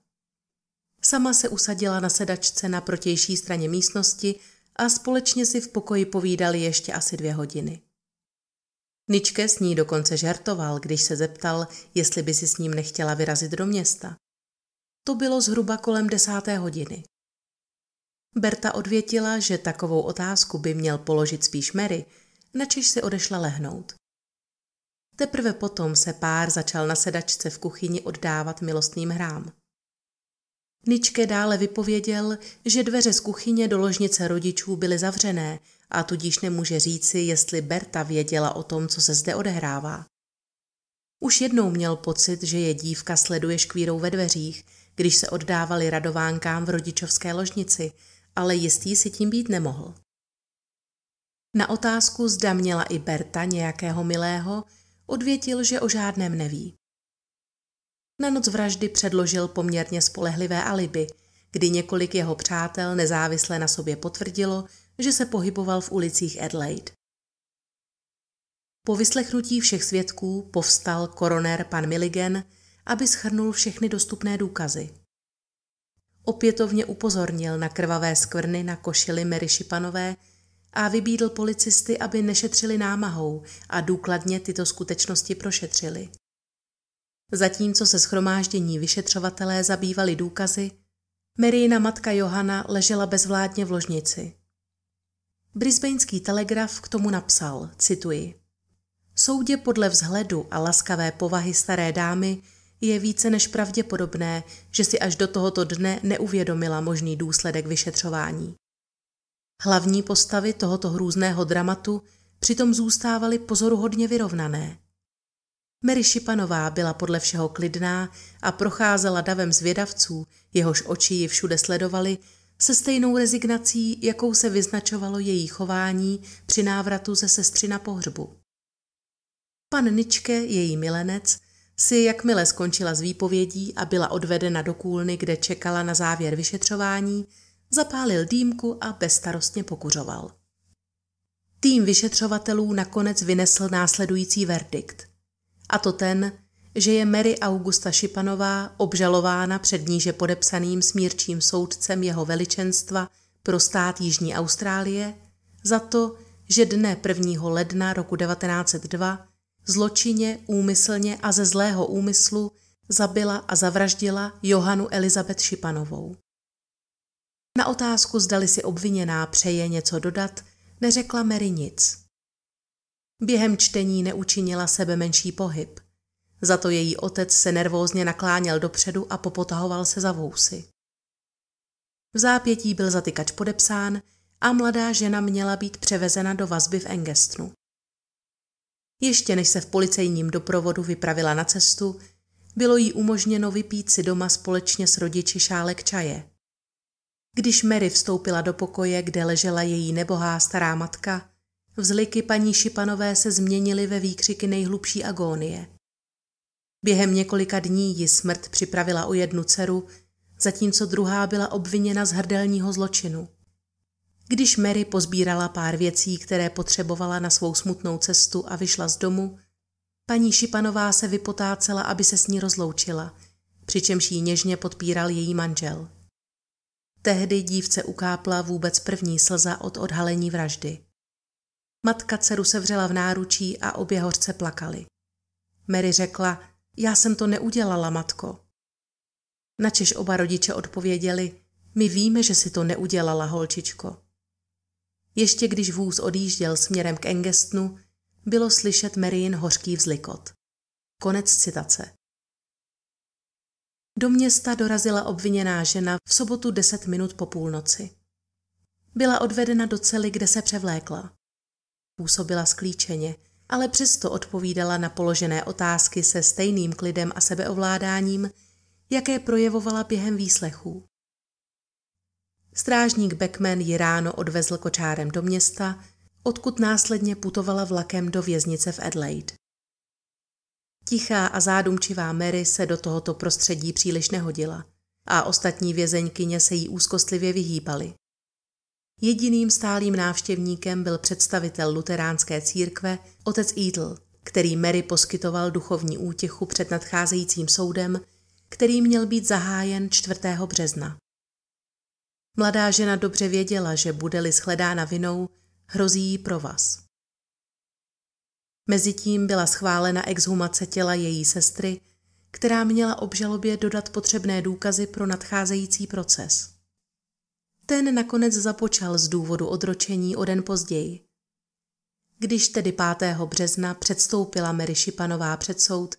Sama se usadila na sedačce na protější straně místnosti a společně si v pokoji povídali ještě asi dvě hodiny. Ničke s ní dokonce žertoval, když se zeptal, jestli by si s ním nechtěla vyrazit do města. To bylo zhruba kolem desáté hodiny. Berta odvětila, že takovou otázku by měl položit spíš Mary, načež si odešla lehnout. Teprve potom se pár začal na sedačce v kuchyni oddávat milostným hrám. Ničke dále vypověděl, že dveře z kuchyně do ložnice rodičů byly zavřené a tudíž nemůže říci, jestli Berta věděla o tom, co se zde odehrává. Už jednou měl pocit, že je dívka sleduje škvírou ve dveřích, když se oddávali radovánkám v rodičovské ložnici, ale jistý si tím být nemohl. Na otázku, zda měla i Berta nějakého milého, odvětil, že o žádném neví. Na noc vraždy předložil poměrně spolehlivé alibi, kdy několik jeho přátel nezávisle na sobě potvrdilo, že se pohyboval v ulicích Adelaide. Po vyslechnutí všech svědků povstal koroner pan Milligan, aby schrnul všechny dostupné důkazy. Opětovně upozornil na krvavé skvrny na košili Mary Šipanové a vybídl policisty, aby nešetřili námahou a důkladně tyto skutečnosti prošetřili. Zatímco se schromáždění vyšetřovatelé zabývali důkazy, Maryna matka Johana ležela bezvládně v ložnici. Brisbaneský telegraf k tomu napsal, cituji, Soudě podle vzhledu a laskavé povahy staré dámy je více než pravděpodobné, že si až do tohoto dne neuvědomila možný důsledek vyšetřování. Hlavní postavy tohoto hrůzného dramatu přitom zůstávaly pozoruhodně vyrovnané. Mary Šipanová byla podle všeho klidná a procházela davem zvědavců, jehož oči ji všude sledovali, se stejnou rezignací, jakou se vyznačovalo její chování při návratu ze sestry na pohřbu. Pan Ničke, její milenec, si jakmile skončila s výpovědí a byla odvedena do kůlny, kde čekala na závěr vyšetřování, zapálil dýmku a bezstarostně pokuřoval. Tým vyšetřovatelů nakonec vynesl následující verdikt. A to ten, že je Mary Augusta Šipanová obžalována před níže podepsaným smírčím soudcem jeho veličenstva pro stát Jižní Austrálie za to, že dne 1. ledna roku 1902 zločině, úmyslně a ze zlého úmyslu zabila a zavraždila Johanu Elizabeth Šipanovou. Na otázku, zdali si obviněná přeje něco dodat, neřekla Mary nic. Během čtení neučinila sebe menší pohyb. Za to její otec se nervózně nakláněl dopředu a popotahoval se za vousy. V zápětí byl zatykač podepsán a mladá žena měla být převezena do vazby v Engestnu. Ještě než se v policejním doprovodu vypravila na cestu, bylo jí umožněno vypít si doma společně s rodiči šálek čaje. Když Mary vstoupila do pokoje, kde ležela její nebohá stará matka, vzliky paní Šipanové se změnily ve výkřiky nejhlubší agónie. Během několika dní ji smrt připravila o jednu dceru, zatímco druhá byla obviněna z hrdelního zločinu. Když Mary pozbírala pár věcí, které potřebovala na svou smutnou cestu a vyšla z domu, paní Šipanová se vypotácela, aby se s ní rozloučila, přičemž jí něžně podpíral její manžel. Tehdy dívce ukápla vůbec první slza od odhalení vraždy. Matka dceru se vřela v náručí a obě hořce plakali. Mary řekla, já jsem to neudělala, matko. Načež oba rodiče odpověděli, my víme, že si to neudělala, holčičko. Ještě když vůz odjížděl směrem k Engestnu, bylo slyšet Maryin hořký vzlikot. Konec citace. Do města dorazila obviněná žena v sobotu 10 minut po půlnoci. Byla odvedena do cely, kde se převlékla. Působila sklíčeně, ale přesto odpovídala na položené otázky se stejným klidem a sebeovládáním, jaké projevovala během výslechů. Strážník Beckman ji ráno odvezl kočárem do města, odkud následně putovala vlakem do věznice v Adelaide. Tichá a zádumčivá Mary se do tohoto prostředí příliš nehodila a ostatní vězeňkyně se jí úzkostlivě vyhýbaly. Jediným stálým návštěvníkem byl představitel luteránské církve, otec Eadl, který Mary poskytoval duchovní útěchu před nadcházejícím soudem, který měl být zahájen 4. března. Mladá žena dobře věděla, že bude-li shledána vinou, hrozí jí provaz. Mezitím byla schválena exhumace těla její sestry, která měla obžalobě dodat potřebné důkazy pro nadcházející proces. Ten nakonec započal z důvodu odročení o den později. Když tedy 5. března předstoupila Mary Šipanová před soud,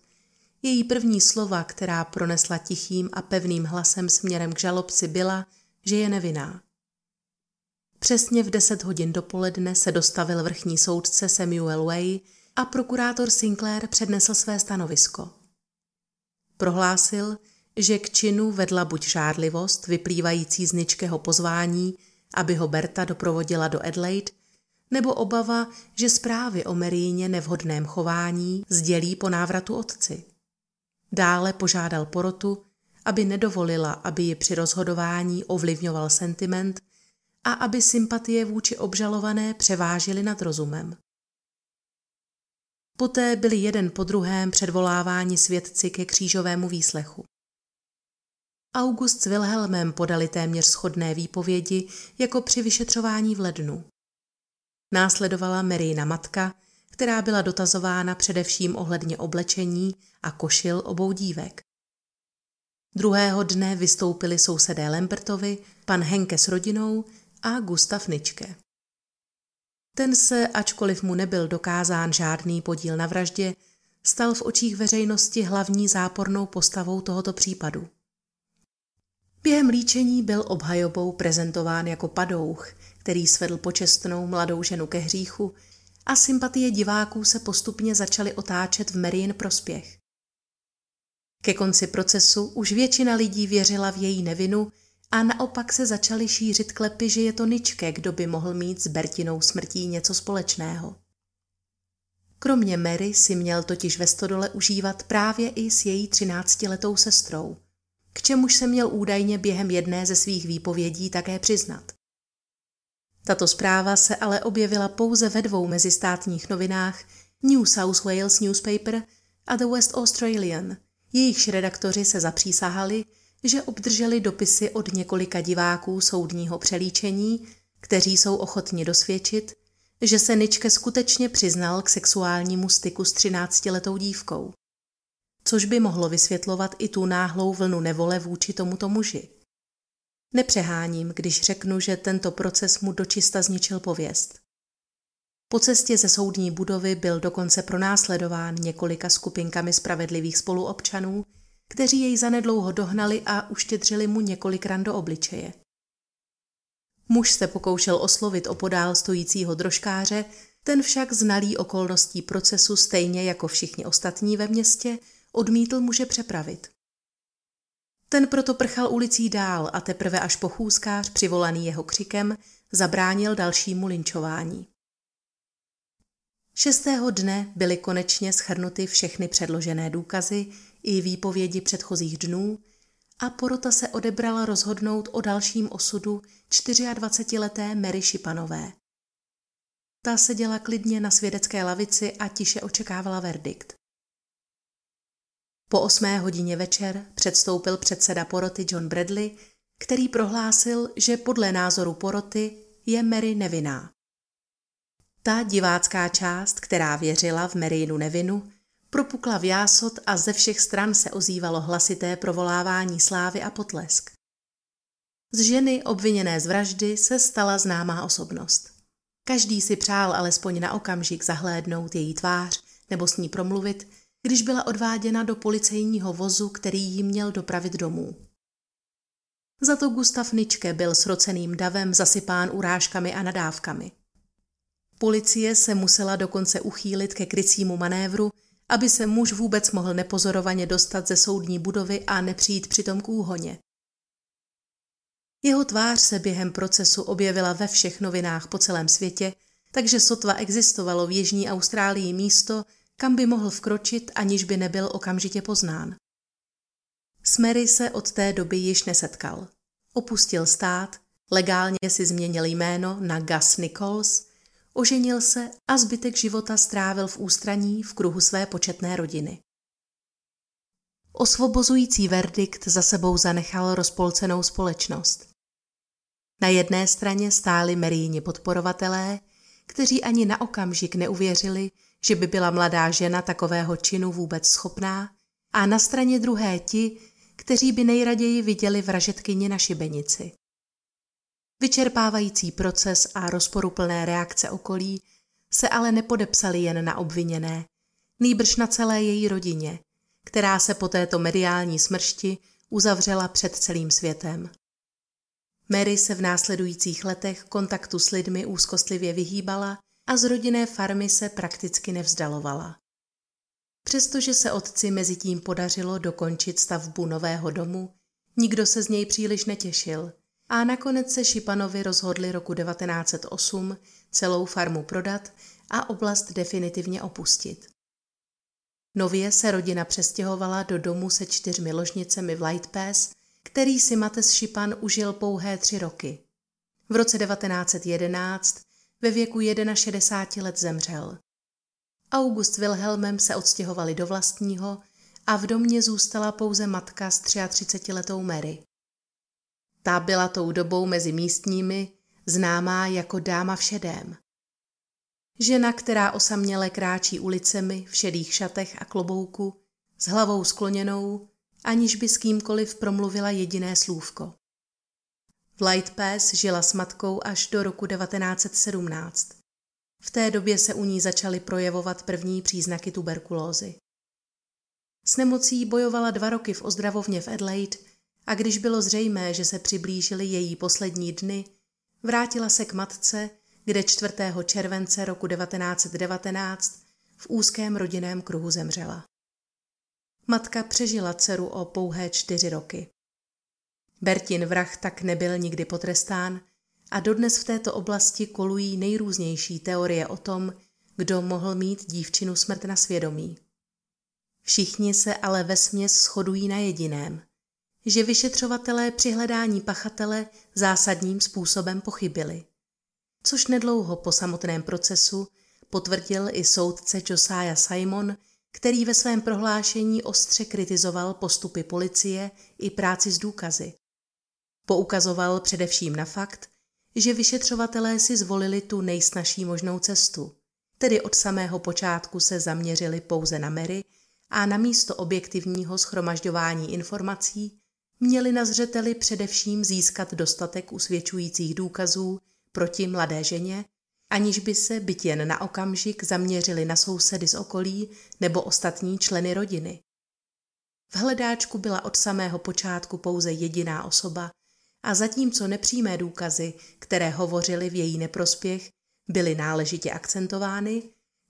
její první slova, která pronesla tichým a pevným hlasem směrem k žalobci, byla, že je nevinná. Přesně v 10 hodin dopoledne se dostavil vrchní soudce Samuel Way a prokurátor Sinclair přednesl své stanovisko. Prohlásil, že k činu vedla buď žádlivost vyplývající z ničkého pozvání, aby ho Berta doprovodila do Adelaide, nebo obava, že zprávy o Meríně nevhodném chování sdělí po návratu otci. Dále požádal porotu, aby nedovolila, aby ji při rozhodování ovlivňoval sentiment a aby sympatie vůči obžalované převážily nad rozumem. Poté byli jeden po druhém předvoláváni svědci ke křížovému výslechu. August s Wilhelmem podali téměř schodné výpovědi jako při vyšetřování v lednu. Následovala Marina matka, která byla dotazována především ohledně oblečení a košil obou dívek. Druhého dne vystoupili sousedé Lempertovi, pan Henke s rodinou a Gustav Ničke. Ten se, ačkoliv mu nebyl dokázán žádný podíl na vraždě, stal v očích veřejnosti hlavní zápornou postavou tohoto případu. Během líčení byl obhajobou prezentován jako padouch, který svedl počestnou mladou ženu ke hříchu a sympatie diváků se postupně začaly otáčet v Marin prospěch. Ke konci procesu už většina lidí věřila v její nevinu a naopak se začaly šířit klepy, že je to Ničke, kdo by mohl mít s Bertinou smrtí něco společného. Kromě Mary si měl totiž ve stodole užívat právě i s její třináctiletou sestrou, k čemuž se měl údajně během jedné ze svých výpovědí také přiznat. Tato zpráva se ale objevila pouze ve dvou mezistátních novinách New South Wales Newspaper a The West Australian. Jejichž redaktoři se zapřísahali, že obdrželi dopisy od několika diváků soudního přelíčení, kteří jsou ochotni dosvědčit, že se Ničke skutečně přiznal k sexuálnímu styku s třináctiletou dívkou. Což by mohlo vysvětlovat i tu náhlou vlnu nevole vůči tomuto muži. Nepřeháním, když řeknu, že tento proces mu dočista zničil pověst. Po cestě ze soudní budovy byl dokonce pronásledován několika skupinkami spravedlivých spoluobčanů, kteří jej zanedlouho dohnali a uštědřili mu několik ran do obličeje. Muž se pokoušel oslovit opodál stojícího drožkáře, ten však znalý okolností procesu stejně jako všichni ostatní ve městě odmítl muže přepravit. Ten proto prchal ulicí dál a teprve až pochůzkář, přivolaný jeho křikem, zabránil dalšímu linčování. Šestého dne byly konečně schrnuty všechny předložené důkazy i výpovědi předchozích dnů a porota se odebrala rozhodnout o dalším osudu 24-leté Mary Šipanové. Ta seděla klidně na svědecké lavici a tiše očekávala verdikt. Po osmé hodině večer předstoupil předseda poroty John Bradley, který prohlásil, že podle názoru poroty je Mary nevinná. Ta divácká část, která věřila v Marynu nevinu, propukla v jásot a ze všech stran se ozývalo hlasité provolávání slávy a potlesk. Z ženy obviněné z vraždy se stala známá osobnost. Každý si přál alespoň na okamžik zahlédnout její tvář nebo s ní promluvit, když byla odváděna do policejního vozu, který jí měl dopravit domů. Za to Gustav Ničke byl sroceným davem zasypán urážkami a nadávkami. Policie se musela dokonce uchýlit ke krycímu manévru, aby se muž vůbec mohl nepozorovaně dostat ze soudní budovy a nepřijít přitom k úhoně. Jeho tvář se během procesu objevila ve všech novinách po celém světě, takže sotva existovalo v Jižní Austrálii místo, kam by mohl vkročit, aniž by nebyl okamžitě poznán. S Mary se od té doby již nesetkal. Opustil stát, legálně si změnil jméno na Gus Nichols, oženil se a zbytek života strávil v ústraní v kruhu své početné rodiny. Osvobozující verdikt za sebou zanechal rozpolcenou společnost. Na jedné straně stáli Meríni podporovatelé, kteří ani na okamžik neuvěřili, že by byla mladá žena takového činu vůbec schopná, a na straně druhé ti, kteří by nejraději viděli vražetkyni na šibenici. Vyčerpávající proces a rozporuplné reakce okolí se ale nepodepsaly jen na obviněné, nýbrž na celé její rodině, která se po této mediální smršti uzavřela před celým světem. Mary se v následujících letech kontaktu s lidmi úzkostlivě vyhýbala a z rodinné farmy se prakticky nevzdalovala. Přestože se otci mezi tím podařilo dokončit stavbu nového domu, nikdo se z něj příliš netěšil a nakonec se Šipanovi rozhodli roku 1908 celou farmu prodat a oblast definitivně opustit. Nově se rodina přestěhovala do domu se čtyřmi ložnicemi v Light Pass, který si Mates Šipan užil pouhé tři roky. V roce 1911 ve věku 61 let zemřel. August Wilhelmem se odstěhovali do vlastního a v domě zůstala pouze matka s 33-letou Mary. Ta byla tou dobou mezi místními známá jako dáma v šedém. Žena, která osaměle kráčí ulicemi v šedých šatech a klobouku, s hlavou skloněnou, aniž by s kýmkoliv promluvila jediné slůvko. Light Pass žila s matkou až do roku 1917. V té době se u ní začaly projevovat první příznaky tuberkulózy. S nemocí bojovala dva roky v ozdravovně v Adelaide a když bylo zřejmé, že se přiblížily její poslední dny, vrátila se k matce, kde 4. července roku 1919 v úzkém rodinném kruhu zemřela. Matka přežila dceru o pouhé čtyři roky. Bertin vrah tak nebyl nikdy potrestán a dodnes v této oblasti kolují nejrůznější teorie o tom, kdo mohl mít dívčinu smrt na svědomí. Všichni se ale ve směs shodují na jediném, že vyšetřovatelé při hledání pachatele zásadním způsobem pochybili. Což nedlouho po samotném procesu potvrdil i soudce Josiah Simon, který ve svém prohlášení ostře kritizoval postupy policie i práci s důkazy. Poukazoval především na fakt, že vyšetřovatelé si zvolili tu nejsnažší možnou cestu, tedy od samého počátku se zaměřili pouze na Mary a na místo objektivního schromažďování informací měli na zřeteli především získat dostatek usvědčujících důkazů proti mladé ženě, aniž by se byt jen na okamžik zaměřili na sousedy z okolí nebo ostatní členy rodiny. V hledáčku byla od samého počátku pouze jediná osoba a zatímco nepřímé důkazy, které hovořily v její neprospěch, byly náležitě akcentovány,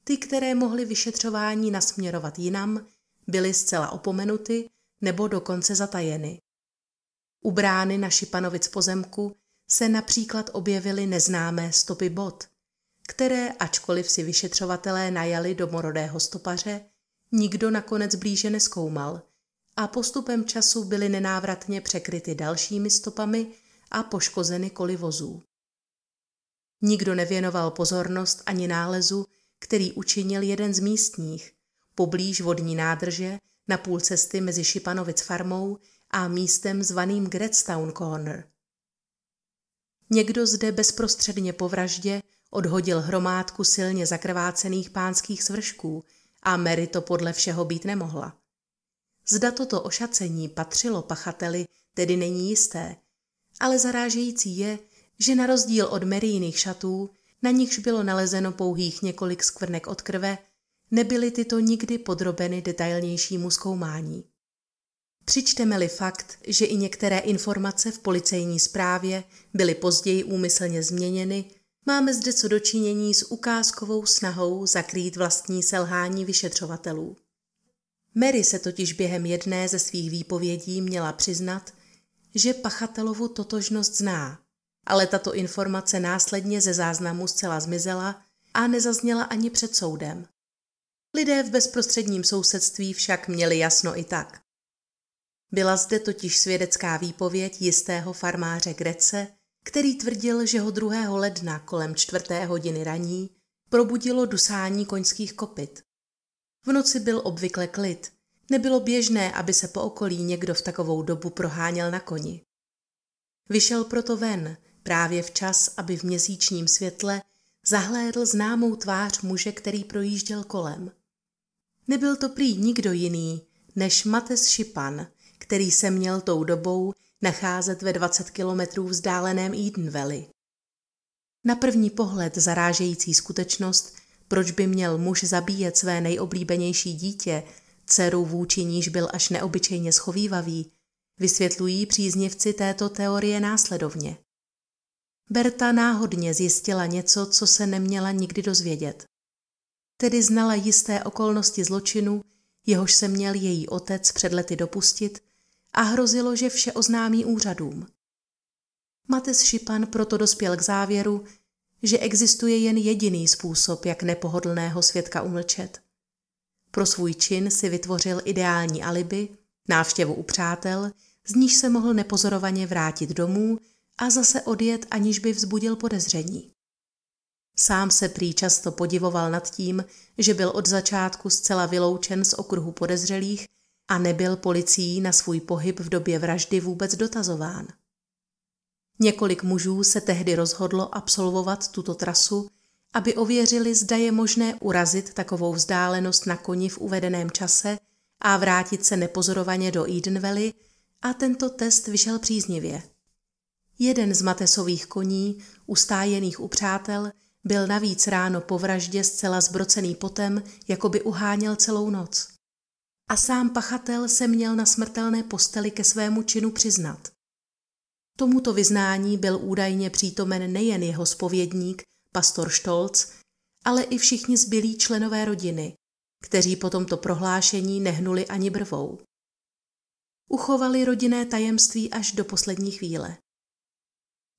ty, které mohly vyšetřování nasměrovat jinam, byly zcela opomenuty nebo dokonce zatajeny. U brány na Šipanovic pozemku se například objevily neznámé stopy bot, které, ačkoliv si vyšetřovatelé najali domorodého stopaře, nikdo nakonec blíže neskoumal a postupem času byly nenávratně překryty dalšími stopami a poškozeny koly vozů. Nikdo nevěnoval pozornost ani nálezu, který učinil jeden z místních, poblíž vodní nádrže na půl cesty mezi Šipanovic farmou a místem zvaným Gretstown Corner. Někdo zde bezprostředně po vraždě odhodil hromádku silně zakrvácených pánských svršků a Mary to podle všeho být nemohla. Zda toto ošacení patřilo pachateli, tedy není jisté, ale zarážející je, že na rozdíl od Maryjiných šatů, na nichž bylo nalezeno pouhých několik skvrnek od krve, nebyly tyto nikdy podrobeny detailnějšímu zkoumání. Přičteme-li fakt, že i některé informace v policejní zprávě byly později úmyslně změněny, máme zde co dočinění s ukázkovou snahou zakrýt vlastní selhání vyšetřovatelů. Mary se totiž během jedné ze svých výpovědí měla přiznat, že pachatelovu totožnost zná, ale tato informace následně ze záznamu zcela zmizela a nezazněla ani před soudem. Lidé v bezprostředním sousedství však měli jasno i tak. Byla zde totiž svědecká výpověď jistého farmáře Grece, který tvrdil, že ho 2. ledna kolem čtvrté hodiny raní probudilo dusání koňských kopyt. V noci byl obvykle klid. Nebylo běžné, aby se po okolí někdo v takovou dobu proháněl na koni. Vyšel proto ven, právě včas, aby v měsíčním světle zahlédl známou tvář muže, který projížděl kolem. Nebyl to prý nikdo jiný, než Mates Šipan, který se měl tou dobou nacházet ve 20 kilometrů vzdáleném Eden Valley. Na první pohled zarážející skutečnost, proč by měl muž zabíjet své nejoblíbenější dítě, dceru vůči níž byl až neobyčejně schovývavý, vysvětlují příznivci této teorie následovně. Berta náhodně zjistila něco, co se neměla nikdy dozvědět. Tedy znala jisté okolnosti zločinu, jehož se měl její otec před lety dopustit a hrozilo, že vše oznámí úřadům. Mates Šipan proto dospěl k závěru, že existuje jen jediný způsob, jak nepohodlného svědka umlčet. Pro svůj čin si vytvořil ideální alibi, návštěvu u přátel, z níž se mohl nepozorovaně vrátit domů a zase odjet, aniž by vzbudil podezření. Sám se prý často podivoval nad tím, že byl od začátku zcela vyloučen z okruhu podezřelých a nebyl policií na svůj pohyb v době vraždy vůbec dotazován. Několik mužů se tehdy rozhodlo absolvovat tuto trasu, aby ověřili, zda je možné urazit takovou vzdálenost na koni v uvedeném čase a vrátit se nepozorovaně do Eden Valley a tento test vyšel příznivě. Jeden z Matesových koní, ustájených u přátel, byl navíc ráno po vraždě zcela zbrocený potem, jako by uháněl celou noc. a sám pachatel se měl na smrtelné posteli ke svému činu přiznat. Tomuto vyznání byl údajně přítomen nejen jeho spovědník, pastor Stolz, ale i všichni zbylí členové rodiny, kteří po tomto prohlášení nehnuli ani brvou. Uchovali rodinné tajemství až do poslední chvíle.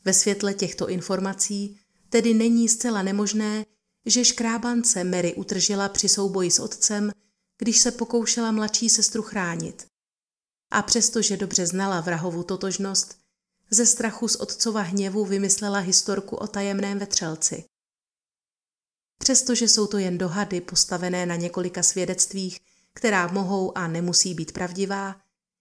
Ve světle těchto informací tedy není zcela nemožné, že škrábance Mary utržila při souboji s otcem, když se pokoušela mladší sestru chránit. A přestože dobře znala vrahovu totožnost, ze strachu z otcova hněvu vymyslela historku o tajemném vetřelci. Přestože jsou to jen dohady postavené na několika svědectvích, která mohou a nemusí být pravdivá,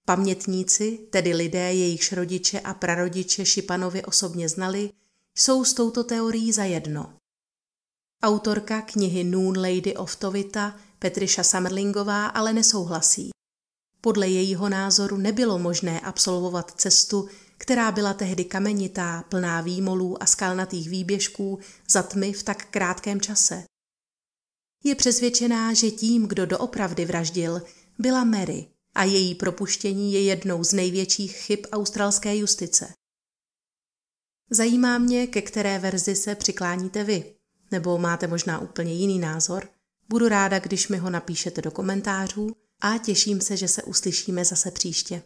pamětníci, tedy lidé, jejichž rodiče a prarodiče Šipanovi osobně znali, jsou s touto teorií zajedno. Autorka knihy Noon Lady of Tovita Petriša Samrlingová ale nesouhlasí. Podle jejího názoru nebylo možné absolvovat cestu, která byla tehdy kamenitá, plná výmolů a skalnatých výběžků za tmy v tak krátkém čase. Je přesvědčená, že tím, kdo doopravdy vraždil, byla Mary a její propuštění je jednou z největších chyb australské justice. Zajímá mě, ke které verzi se přikláníte vy, nebo máte možná úplně jiný názor. Budu ráda, když mi ho napíšete do komentářů a těším se, že se uslyšíme zase příště.